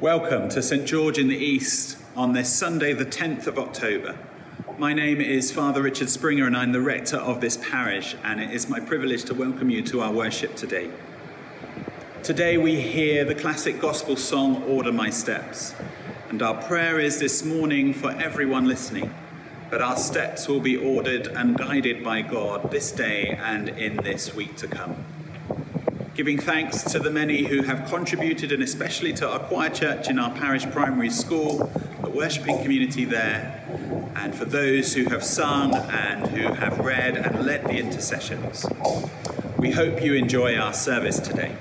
Welcome to St George in the East on this Sunday, the 10th of October. My name is Father Richard Springer, and I'm the rector of this parish, and it is my privilege to welcome you to our worship today. Today we hear the classic gospel song, Order My Steps, and our prayer is this morning for everyone listening that our steps will be ordered and guided by God this day and in this week to come giving thanks to the many who have contributed and especially to our choir church in our parish primary school, the worshipping community there, and for those who have sung and who have read and led the intercessions. We hope you enjoy our service today.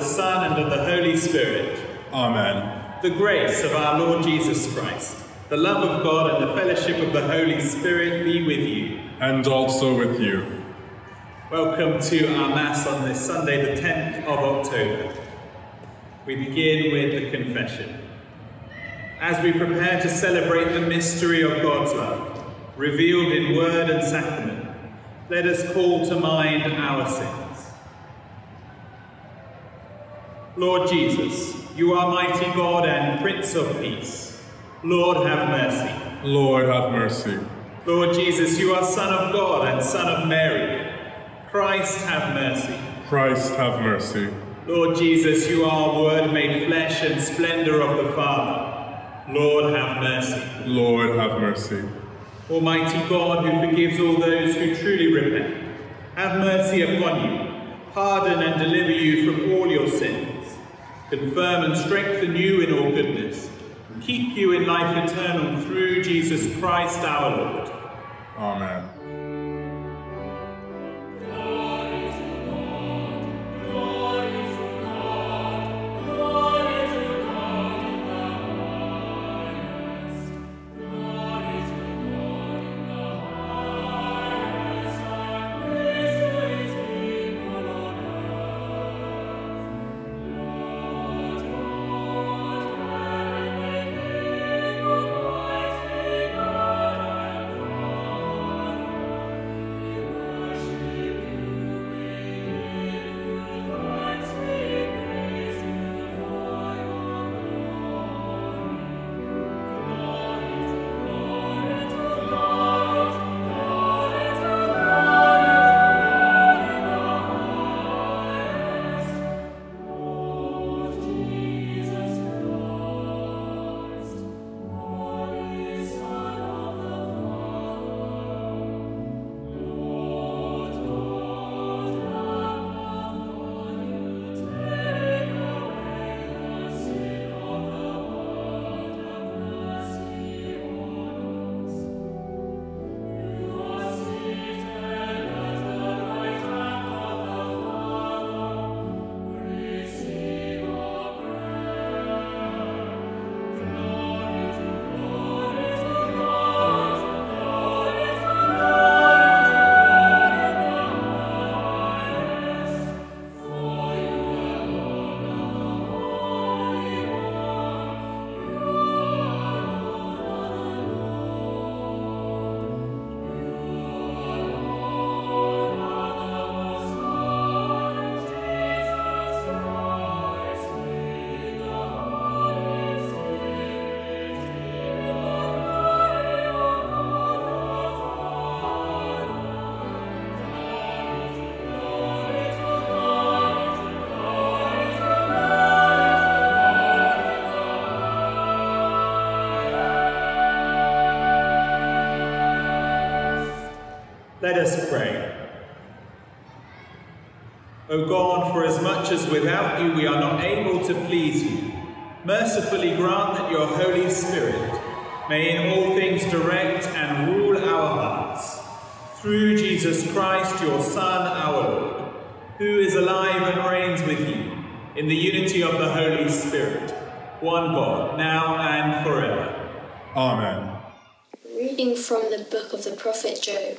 The Son, and of the Holy Spirit. Amen. The grace of our Lord Jesus Christ, the love of God, and the fellowship of the Holy Spirit be with you. And also with you. Welcome to our Mass on this Sunday, the 10th of October. We begin with the confession. As we prepare to celebrate the mystery of God's love, revealed in word and sacrament, let us call to mind our sins. Lord Jesus, you are mighty God and Prince of Peace. Lord, have mercy. Lord, have mercy. Lord Jesus, you are Son of God and Son of Mary. Christ, have mercy. Christ, have mercy. Lord Jesus, you are Word made flesh and splendor of the Father. Lord, have mercy. Lord, have mercy. Almighty God, who forgives all those who truly repent, have mercy upon you, pardon and deliver you from all your sins confirm and strengthen you in all goodness, and keep you in life eternal through Jesus Christ our Lord. Amen. Us pray. O God, for as much as without you we are not able to please you, mercifully grant that your Holy Spirit may in all things direct and rule our hearts. Through Jesus Christ, your Son, our Lord, who is alive and reigns with you in the unity of the Holy Spirit, one God, now and forever. Amen. Reading from the book of the prophet Job.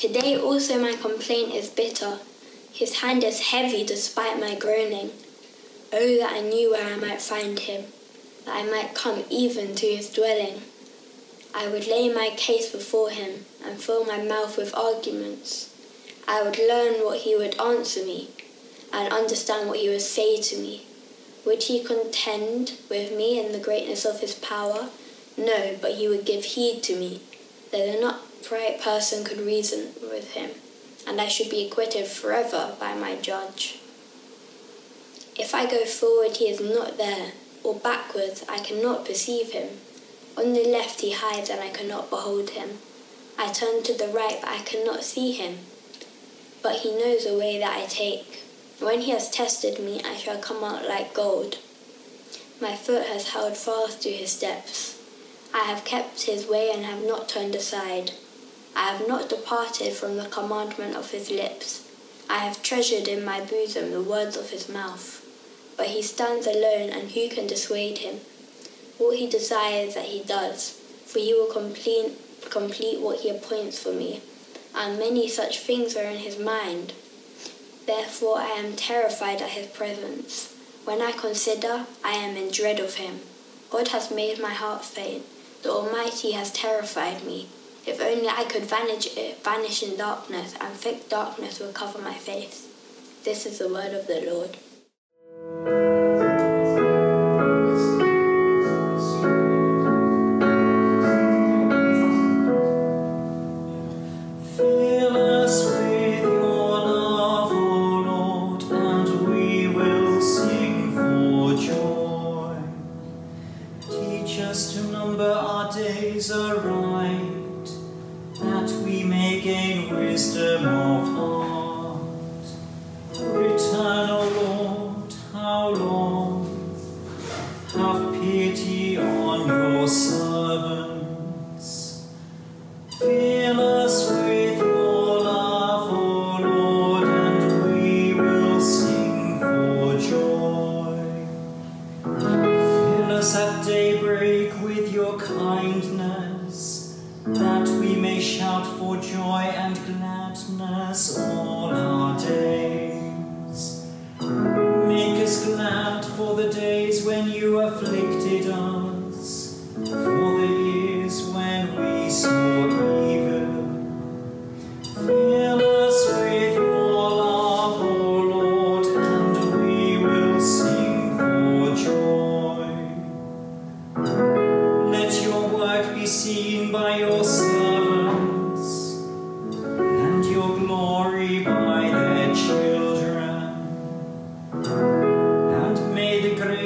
Today also my complaint is bitter. His hand is heavy despite my groaning. Oh, that I knew where I might find him, that I might come even to his dwelling. I would lay my case before him and fill my mouth with arguments. I would learn what he would answer me and understand what he would say to me. Would he contend with me in the greatness of his power? No, but he would give heed to me, that an upright person could reason with him, and I should be acquitted forever by my judge. If I go forward, he is not there, or backwards, I cannot perceive him. On the left he hides, and I cannot behold him. I turn to the right, but I cannot see him. But he knows the way that I take. When he has tested me, I shall come out like gold. My foot has held fast to his steps. I have kept his way and have not turned aside. I have not departed from the commandment of his lips. I have treasured in my bosom the words of his mouth. But he stands alone, and who can dissuade him? What he desires that he does, for he will complete, complete what he appoints for me, and many such things are in his mind. Therefore I am terrified at his presence. When I consider, I am in dread of him. God has made my heart faint. The Almighty has terrified me. If only I could vanish, vanish in darkness, and thick darkness would cover my face. This is the word of the Lord.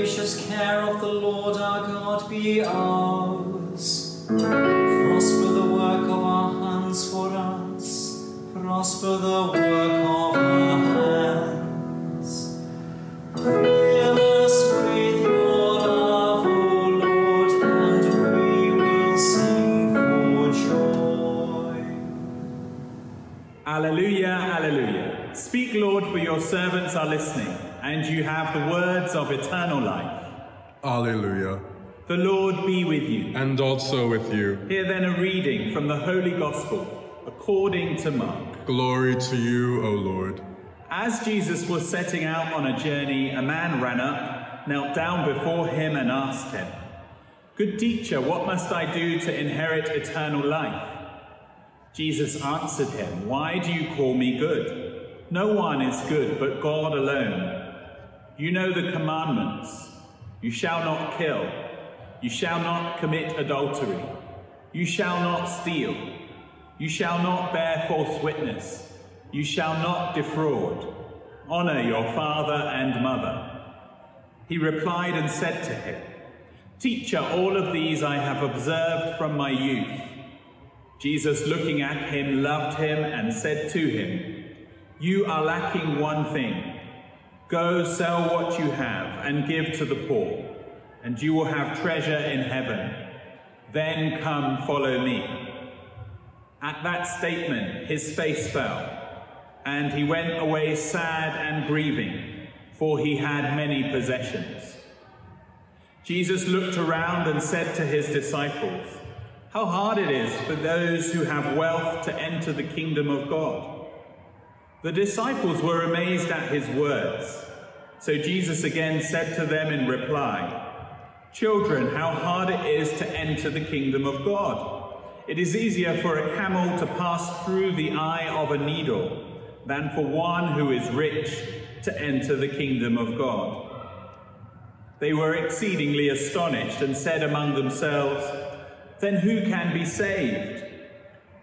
Gracious care of the Lord our God be ours. Prosper the work of our hands for us. Prosper the work of our hands. Fill with your love, O Lord, and we will sing for joy. Alleluia, alleluia. Speak, Lord, for your servants are listening, and you have the words of eternal life. Alleluia. The Lord be with you. And also with you. Hear then a reading from the Holy Gospel according to Mark. Glory to you, O Lord. As Jesus was setting out on a journey, a man ran up, knelt down before him, and asked him, Good teacher, what must I do to inherit eternal life? Jesus answered him, Why do you call me good? No one is good but God alone. You know the commandments. You shall not kill. You shall not commit adultery. You shall not steal. You shall not bear false witness. You shall not defraud. Honor your father and mother. He replied and said to him, Teacher, all of these I have observed from my youth. Jesus, looking at him, loved him and said to him, You are lacking one thing. Go sell what you have and give to the poor, and you will have treasure in heaven. Then come follow me. At that statement, his face fell, and he went away sad and grieving, for he had many possessions. Jesus looked around and said to his disciples, How hard it is for those who have wealth to enter the kingdom of God. The disciples were amazed at his words. So Jesus again said to them in reply, Children, how hard it is to enter the kingdom of God. It is easier for a camel to pass through the eye of a needle than for one who is rich to enter the kingdom of God. They were exceedingly astonished and said among themselves, Then who can be saved?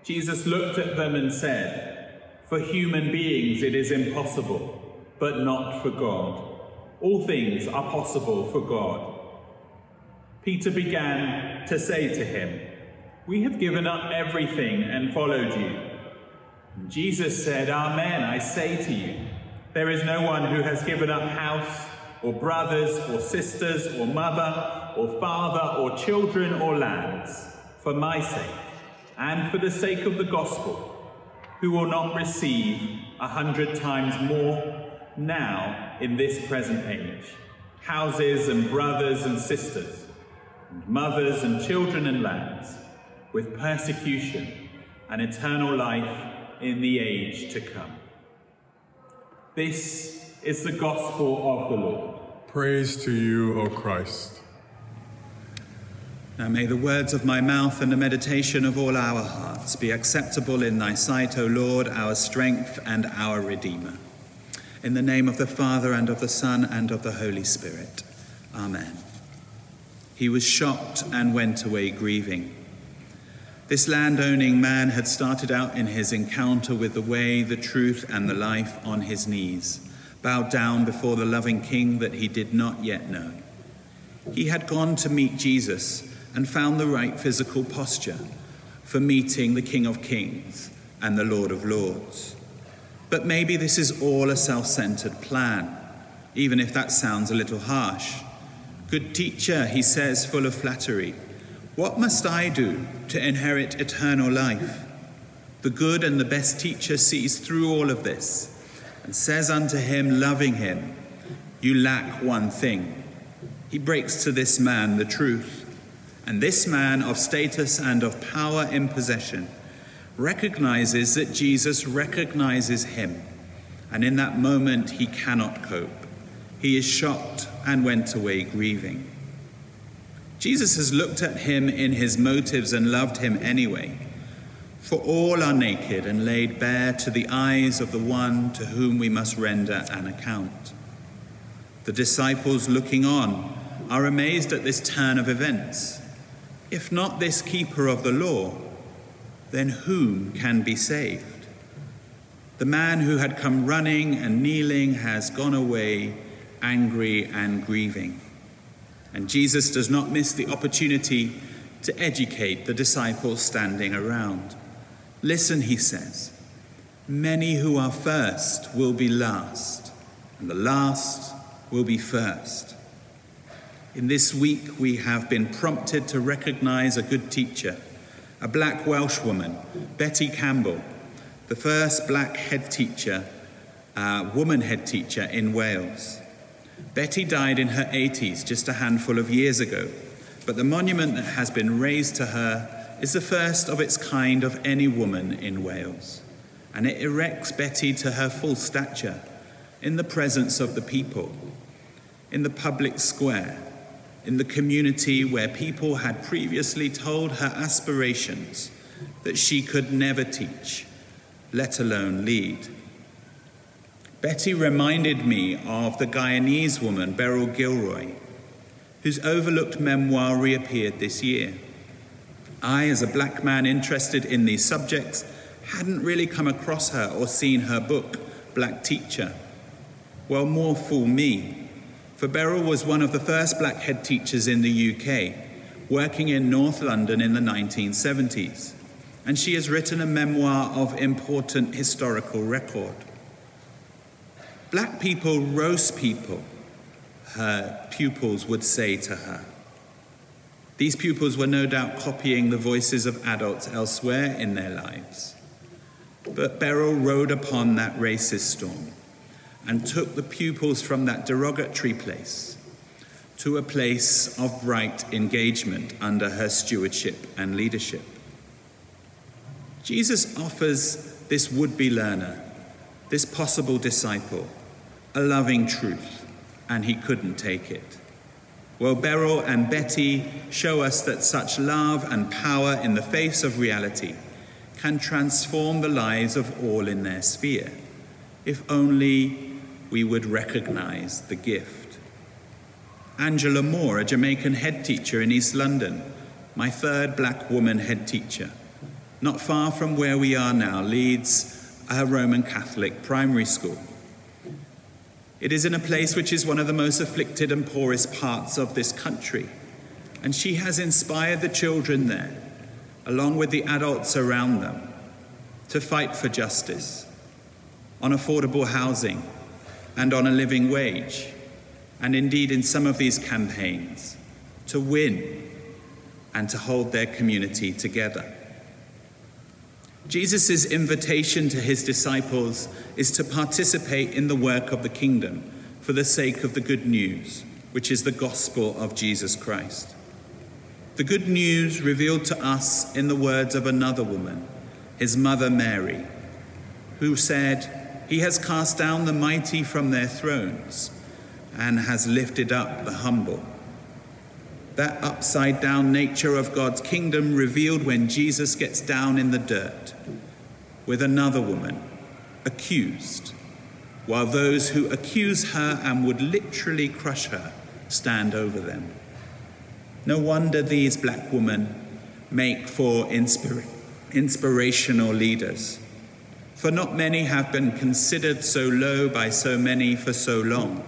Jesus looked at them and said, For human beings it is impossible, but not for God. All things are possible for God. Peter began to say to him, We have given up everything and followed you. And Jesus said, Amen, I say to you, there is no one who has given up house, or brothers, or sisters, or mother, or father, or children, or lands, for my sake, and for the sake of the gospel, who will not receive a hundred times more now in this present age houses and brothers and sisters, and mothers and children and lands, with persecution and eternal life in the age to come. This is the gospel of the Lord. Praise to you, O Christ. Now may the words of my mouth and the meditation of all our hearts be acceptable in thy sight, O Lord, our strength and our Redeemer. In the name of the Father and of the Son and of the Holy Spirit. Amen. He was shocked and went away grieving. This landowning man had started out in his encounter with the way, the truth, and the life on his knees, bowed down before the loving king that he did not yet know. He had gone to meet Jesus and found the right physical posture for meeting the King of Kings and the Lord of Lords. But maybe this is all a self centered plan, even if that sounds a little harsh. Good teacher, he says, full of flattery. What must I do to inherit eternal life? The good and the best teacher sees through all of this and says unto him, loving him, You lack one thing. He breaks to this man the truth. And this man of status and of power in possession recognizes that Jesus recognizes him. And in that moment, he cannot cope. He is shocked and went away grieving. Jesus has looked at him in his motives and loved him anyway. For all are naked and laid bare to the eyes of the one to whom we must render an account. The disciples looking on are amazed at this turn of events. If not this keeper of the law, then whom can be saved? The man who had come running and kneeling has gone away angry and grieving. And Jesus does not miss the opportunity to educate the disciples standing around. Listen, he says, many who are first will be last, and the last will be first. In this week, we have been prompted to recognize a good teacher, a black Welsh woman, Betty Campbell, the first black head teacher, uh, woman head teacher in Wales. Betty died in her 80s just a handful of years ago, but the monument that has been raised to her is the first of its kind of any woman in Wales, and it erects Betty to her full stature in the presence of the people, in the public square, in the community where people had previously told her aspirations that she could never teach, let alone lead. Betty reminded me of the Guyanese woman Beryl Gilroy, whose overlooked memoir reappeared this year. I, as a black man interested in these subjects, hadn't really come across her or seen her book, Black Teacher. Well, more fool me, for Beryl was one of the first black head teachers in the UK, working in North London in the 1970s. and she has written a memoir of important historical record. Black people roast people, her pupils would say to her. These pupils were no doubt copying the voices of adults elsewhere in their lives. But Beryl rode upon that racist storm and took the pupils from that derogatory place to a place of bright engagement under her stewardship and leadership. Jesus offers this would be learner, this possible disciple, a loving truth, and he couldn't take it. Well, Beryl and Betty show us that such love and power in the face of reality can transform the lives of all in their sphere, if only we would recognize the gift. Angela Moore, a Jamaican head teacher in East London, my third black woman head teacher, not far from where we are now, leads a Roman Catholic primary school. It is in a place which is one of the most afflicted and poorest parts of this country. And she has inspired the children there, along with the adults around them, to fight for justice, on affordable housing, and on a living wage. And indeed, in some of these campaigns, to win and to hold their community together. Jesus' invitation to his disciples is to participate in the work of the kingdom for the sake of the good news, which is the gospel of Jesus Christ. The good news revealed to us in the words of another woman, his mother Mary, who said, He has cast down the mighty from their thrones and has lifted up the humble that upside down nature of God's kingdom revealed when Jesus gets down in the dirt with another woman, accused, while those who accuse her and would literally crush her stand over them. No wonder these black women make for inspira- inspirational leaders. For not many have been considered so low by so many for so long.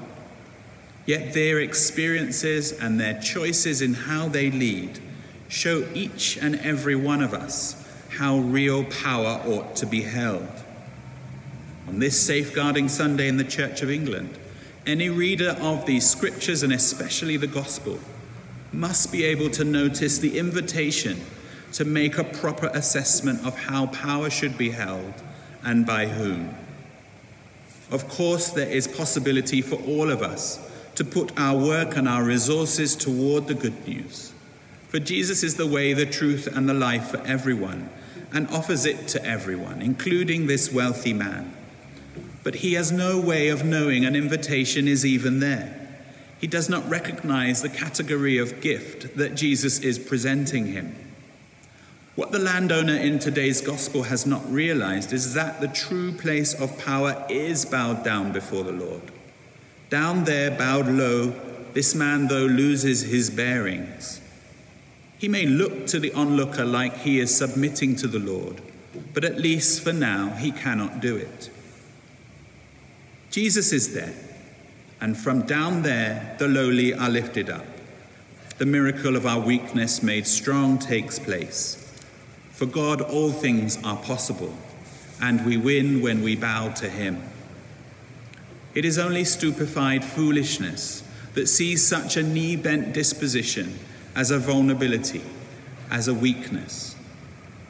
Yet their experiences and their choices in how they lead show each and every one of us how real power ought to be held. On this safeguarding Sunday in the Church of England, any reader of these scriptures and especially the gospel must be able to notice the invitation to make a proper assessment of how power should be held and by whom. Of course, there is possibility for all of us to put our work and our resources toward the good news. For Jesus is the way, the truth, and the life for everyone, and offers it to everyone, including this wealthy man. But he has no way of knowing an invitation is even there. He does not recognize the category of gift that Jesus is presenting him. What the landowner in today's gospel has not realized is that the true place of power is bowed down before the Lord. Down there, bowed low, this man, though, loses his bearings. He may look to the onlooker like he is submitting to the Lord, but at least for now, he cannot do it. Jesus is there, and from down there, the lowly are lifted up. The miracle of our weakness made strong takes place. For God, all things are possible, and we win when we bow to him. It is only stupefied foolishness that sees such a knee bent disposition as a vulnerability, as a weakness.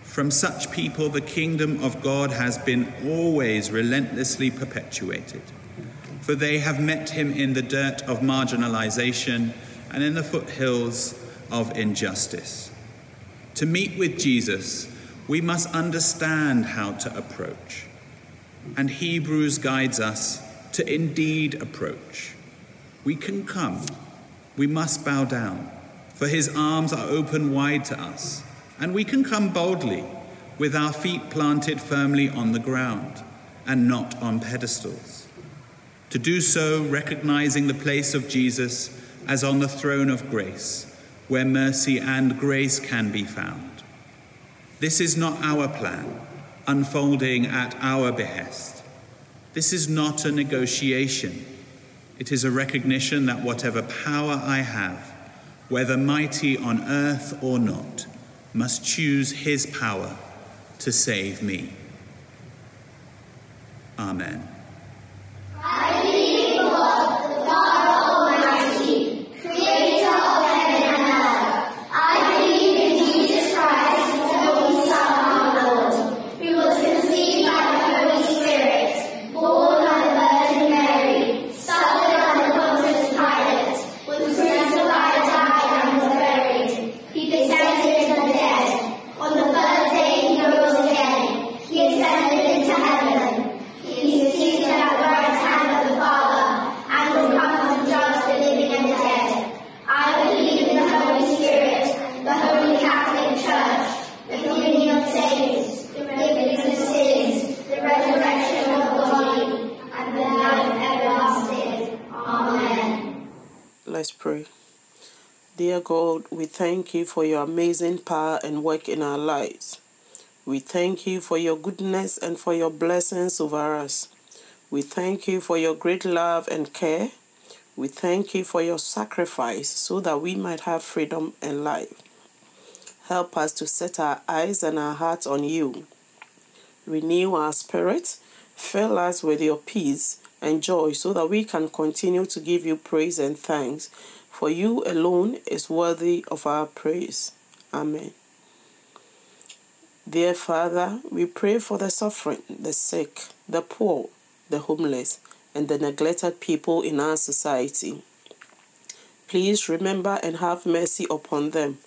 From such people, the kingdom of God has been always relentlessly perpetuated, for they have met him in the dirt of marginalization and in the foothills of injustice. To meet with Jesus, we must understand how to approach. And Hebrews guides us to indeed approach. We can come, we must bow down, for his arms are open wide to us, and we can come boldly with our feet planted firmly on the ground and not on pedestals. To do so, recognizing the place of Jesus as on the throne of grace, where mercy and grace can be found. This is not our plan, unfolding at our behest. This is not a negotiation. It is a recognition that whatever power I have, whether mighty on earth or not, must choose His power to save me. Amen. He descended into the dead. On the third day he rose again. He ascended into heaven. He is seated at the right hand of the Father, and will come to judge the living and the dead. I believe in the Holy Spirit, the Holy Catholic Church, the communion of saints, the forgiveness of sins, the resurrection of the body, and the life everlasting. Amen. Let's pray. Dear God, we thank you for your amazing power and work in our lives. We thank you for your goodness and for your blessings over us. We thank you for your great love and care. We thank you for your sacrifice so that we might have freedom and life. Help us to set our eyes and our hearts on you. Renew our spirit, fill us with your peace and joy so that we can continue to give you praise and thanks. For you alone is worthy of our praise. Amen. Dear Father, we pray for the suffering, the sick, the poor, the homeless, and the neglected people in our society. Please remember and have mercy upon them.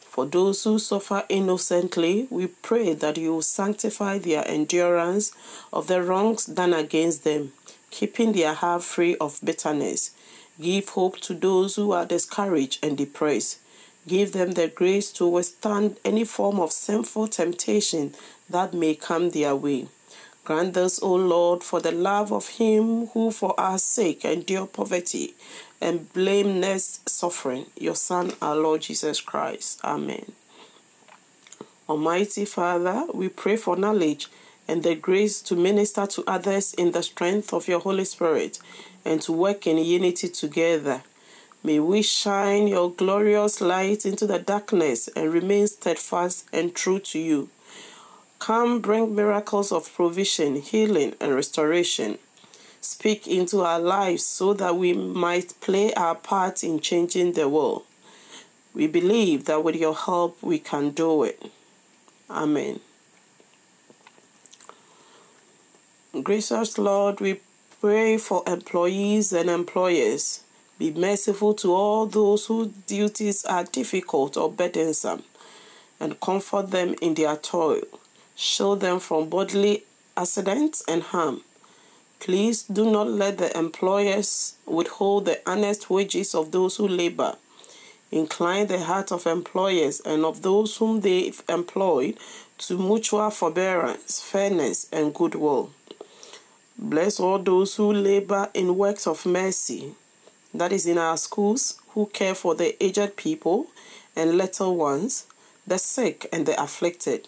For those who suffer innocently, we pray that you will sanctify their endurance of the wrongs done against them, keeping their heart free of bitterness. Give hope to those who are discouraged and depressed. Give them the grace to withstand any form of sinful temptation that may come their way. Grant this, O Lord, for the love of Him who for our sake endured poverty and blameless suffering, your Son, our Lord Jesus Christ. Amen. Almighty Father, we pray for knowledge and the grace to minister to others in the strength of your Holy Spirit and to work in unity together. May we shine your glorious light into the darkness and remain steadfast and true to you. Come, bring miracles of provision, healing, and restoration. Speak into our lives so that we might play our part in changing the world. We believe that with your help we can do it. Amen. Gracious Lord, we pray for employees and employers. Be merciful to all those whose duties are difficult or burdensome, and comfort them in their toil. Shield them from bodily accidents and harm. Please do not let the employers withhold the honest wages of those who labor. Incline the heart of employers and of those whom they employ to mutual forbearance, fairness, and goodwill. Bless all those who labor in works of mercy, that is, in our schools, who care for the aged people and little ones, the sick and the afflicted,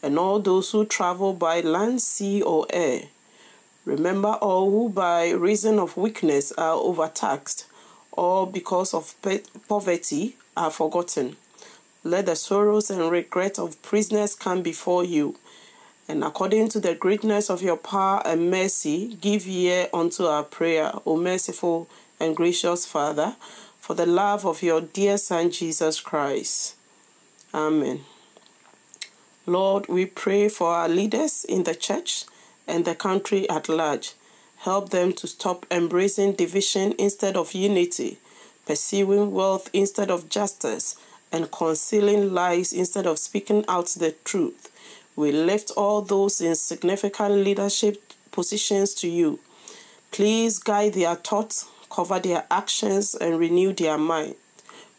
and all those who travel by land, sea, or air. Remember all who, by reason of weakness, are overtaxed, or because of poverty, are forgotten. Let the sorrows and regret of prisoners come before you and according to the greatness of your power and mercy, give ear unto our prayer, O merciful and gracious Father, for the love of your dear Son Jesus Christ. Amen. Lord, we pray for our leaders in the church and the country at large. Help them to stop embracing division instead of unity, pursuing wealth instead of justice, and concealing lies instead of speaking out the truth. We lift all those in significant leadership positions to you. Please guide their thoughts, cover their actions, and renew their mind.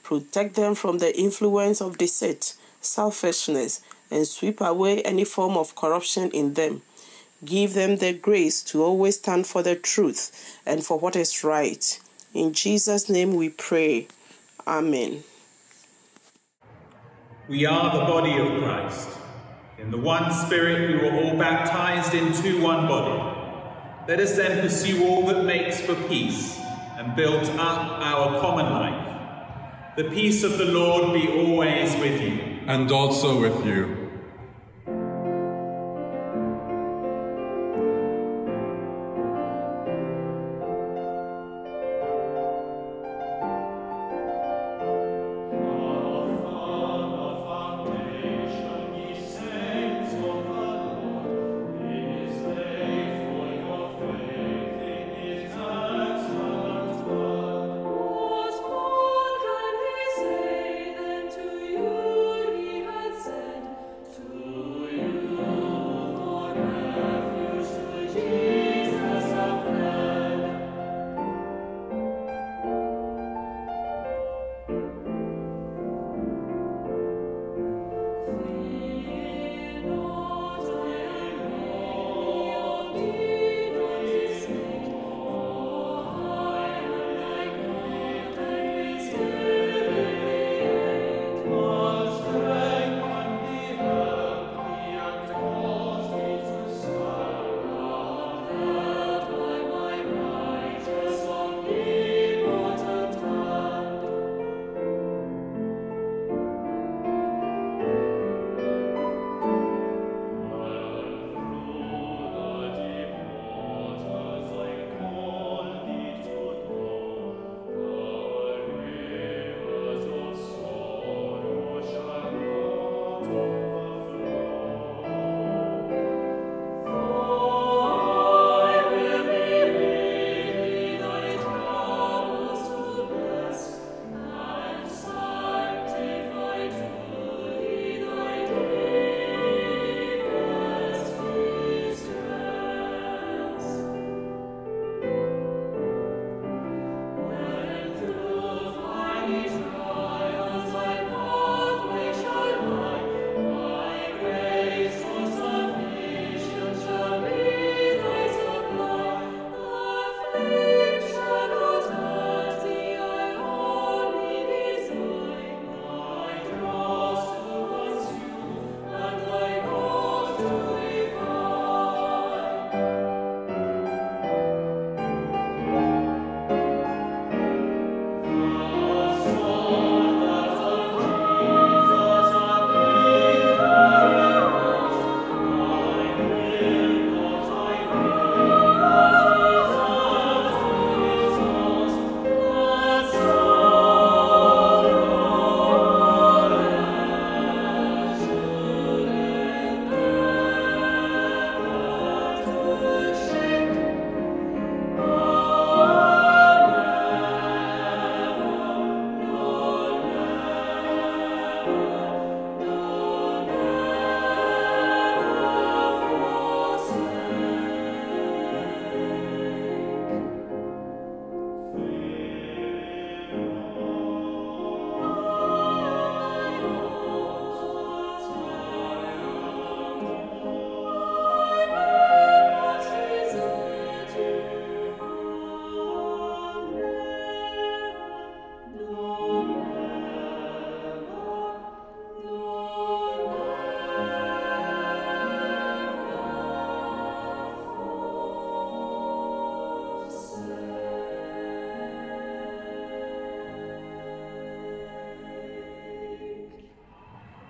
Protect them from the influence of deceit, selfishness, and sweep away any form of corruption in them. Give them the grace to always stand for the truth and for what is right. In Jesus' name we pray. Amen. We are the body of Christ. In the one Spirit we were all baptized into one body. Let us then pursue all that makes for peace and build up our common life. The peace of the Lord be always with you. And also with you.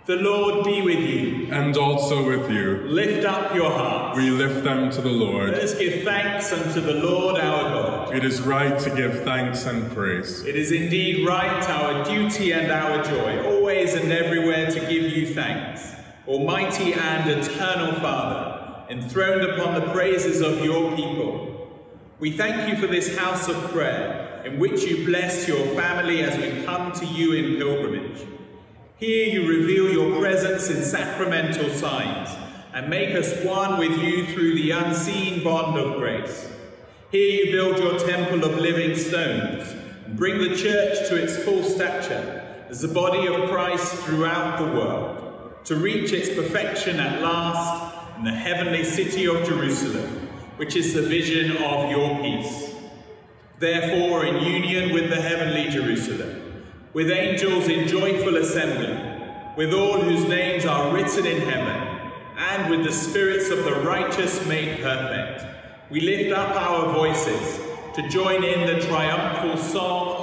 The Lord be with you. And also with you. Lift up your hearts. We lift them to the Lord. Let us give thanks unto the Lord our God. It is right to give thanks and praise. It is indeed right, our duty and our joy, always and everywhere to give you thanks. Almighty and eternal Father, enthroned upon the praises of your people. We thank you for this house of prayer, in which you bless your family as we come to you in pilgrimage. Here you reveal your presence in sacramental signs and make us one with you through the unseen bond of grace. Here you build your temple of living stones and bring the church to its full stature as the body of Christ throughout the world, to reach its perfection at last in the heavenly city of Jerusalem, which is the vision of your peace. Therefore, in union with the heavenly Jerusalem, with angels in joyful assembly, with all whose names are written in heaven, and with the spirits of the righteous made perfect, we lift up our voices to join in the triumphal song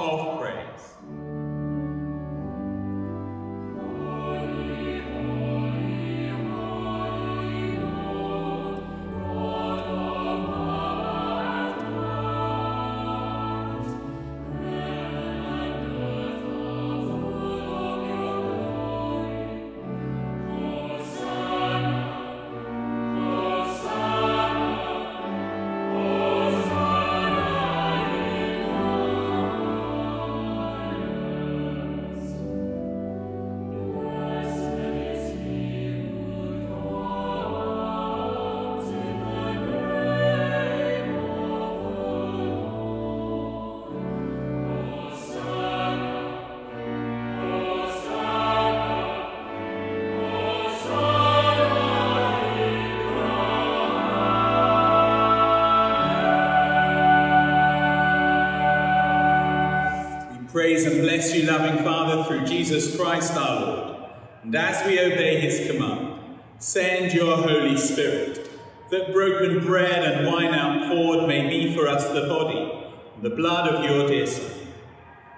loving Father, through Jesus Christ our Lord. And as we obey his command, send your Holy Spirit, that broken bread and wine outpoured may be for us the body and the blood of your dear Son,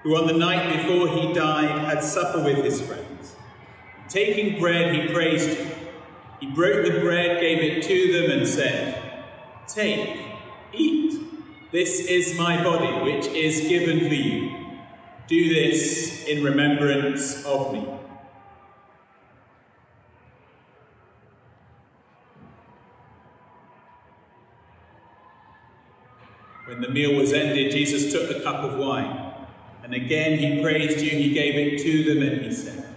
who on the night before he died had supper with his friends. Taking bread, he praised you. He broke the bread, gave it to them, and said, Take, eat. This is my body, which is given for you. Do this in remembrance of me. When the meal was ended, Jesus took the cup of wine, and again he praised you. He gave it to them, and he said,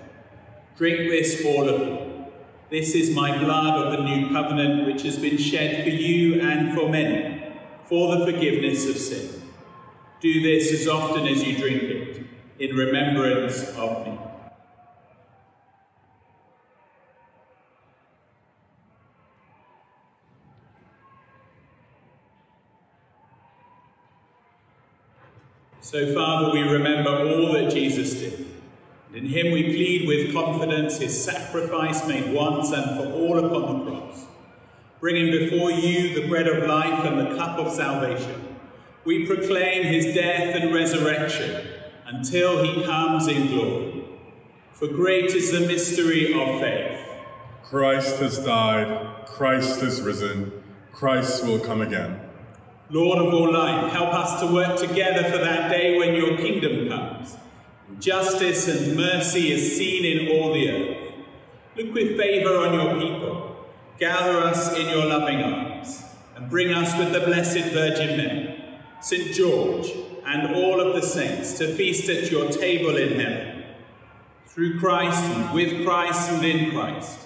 Drink this, all of you. This is my blood of the new covenant, which has been shed for you and for many, for the forgiveness of sin. Do this as often as you drink it, in remembrance of me. So, Father, we remember all that Jesus did. And in him we plead with confidence his sacrifice made once and for all upon the cross. Bringing before you the bread of life and the cup of salvation, we proclaim his death and resurrection until he comes in glory. For great is the mystery of faith. Christ has died, Christ is risen, Christ will come again. Lord of all life, help us to work together for that day when your kingdom comes. Justice and mercy is seen in all the earth. Look with favour on your people. Gather us in your loving arms, and bring us with the Blessed Virgin Mary, St. George, and all of the saints to feast at your table in heaven. Through Christ, and with Christ, and in Christ,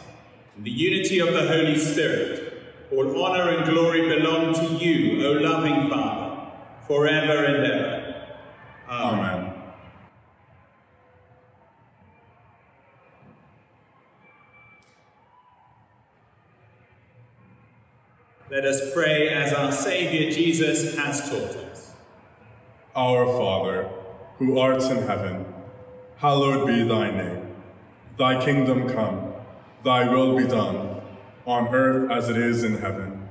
in the unity of the Holy Spirit, all honour and glory belong to you, O loving Father, forever and ever. Amen. Let us pray as our Saviour Jesus has taught us. Our Father, who art in heaven, hallowed be thy name. Thy kingdom come, thy will be done, on earth as it is in heaven.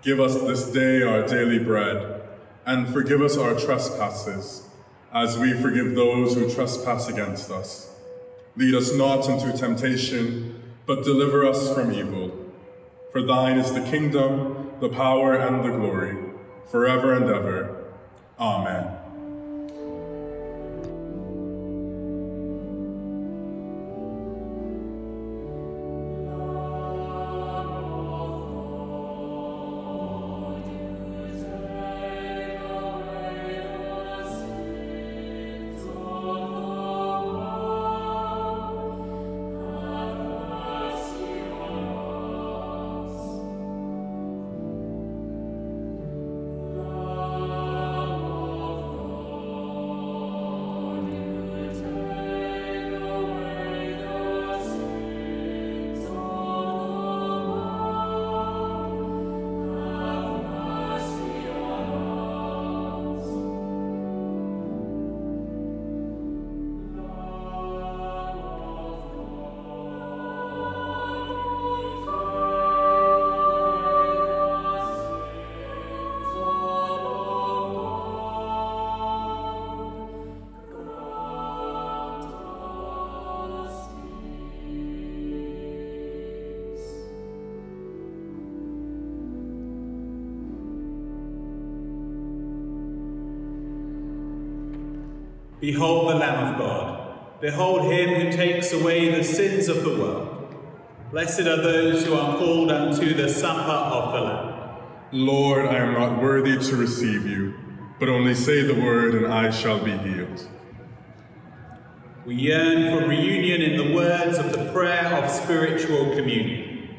Give us this day our daily bread, and forgive us our trespasses, as we forgive those who trespass against us. Lead us not into temptation, but deliver us from evil. For thine is the kingdom, the power, and the glory, forever and ever. Amen. Behold the Lamb of God. Behold him who takes away the sins of the world. Blessed are those who are called unto the supper of the Lamb. Lord, I am not worthy to receive you, but only say the word, and I shall be healed. We yearn for reunion in the words of the prayer of spiritual communion.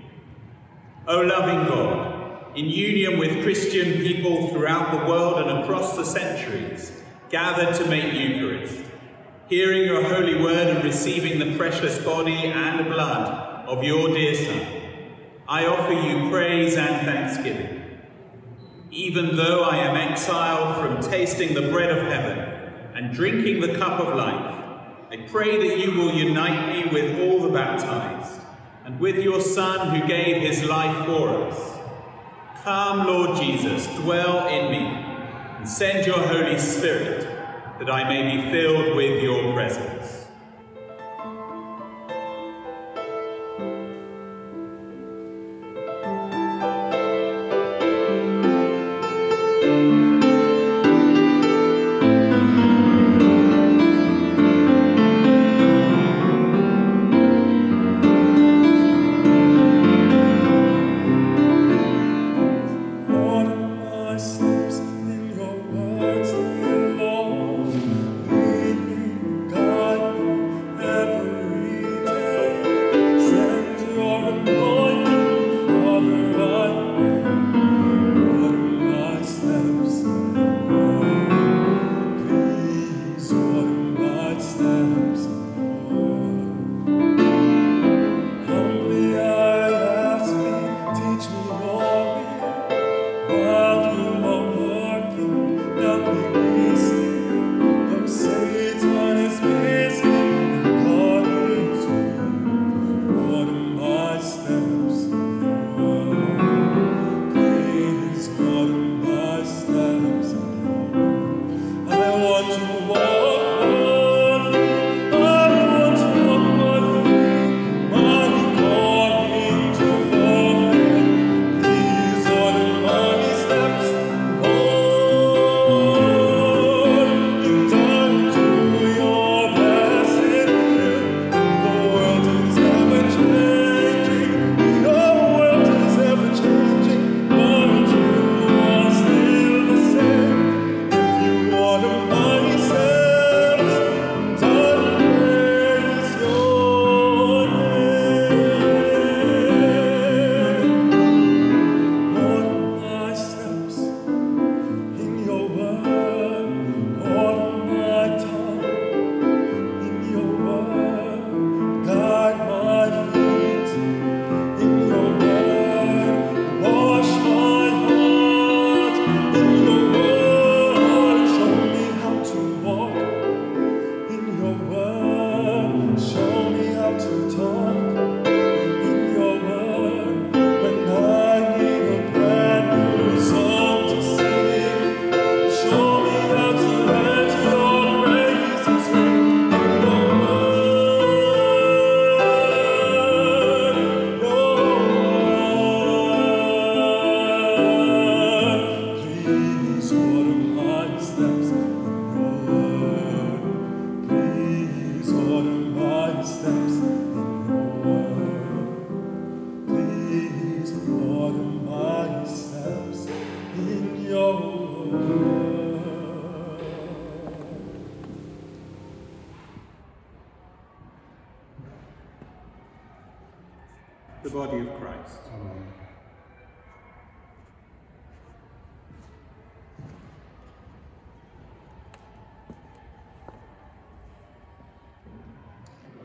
O loving God, in union with Christian people throughout the world and across the centuries, gathered to make Eucharist, hearing your holy word and receiving the precious body and blood of your dear Son, I offer you praise and thanksgiving. Even though I am exiled from tasting the bread of heaven and drinking the cup of life, I pray that you will unite me with all the baptized and with your Son who gave his life for us. Come, Lord Jesus, dwell in me and send your Holy Spirit that I may be filled with your presence.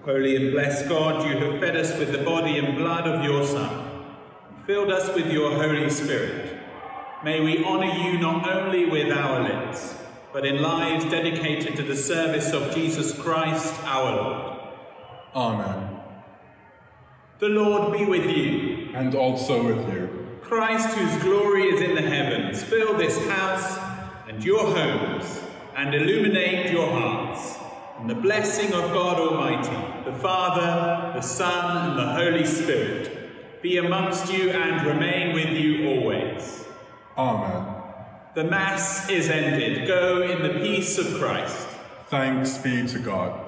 Holy and blessed God, you have fed us with the body and blood of your Son, filled us with your Holy Spirit. May we honour you not only with our lips, but in lives dedicated to the service of Jesus Christ our Lord. Amen. The Lord be with you. And also with you. Christ, whose glory is in the heavens, fill this house and your homes and illuminate your hearts. And the blessing of God Almighty, the Father, the Son, and the Holy Spirit be amongst you and remain with you always. Amen. The Mass is ended. Go in the peace of Christ. Thanks be to God.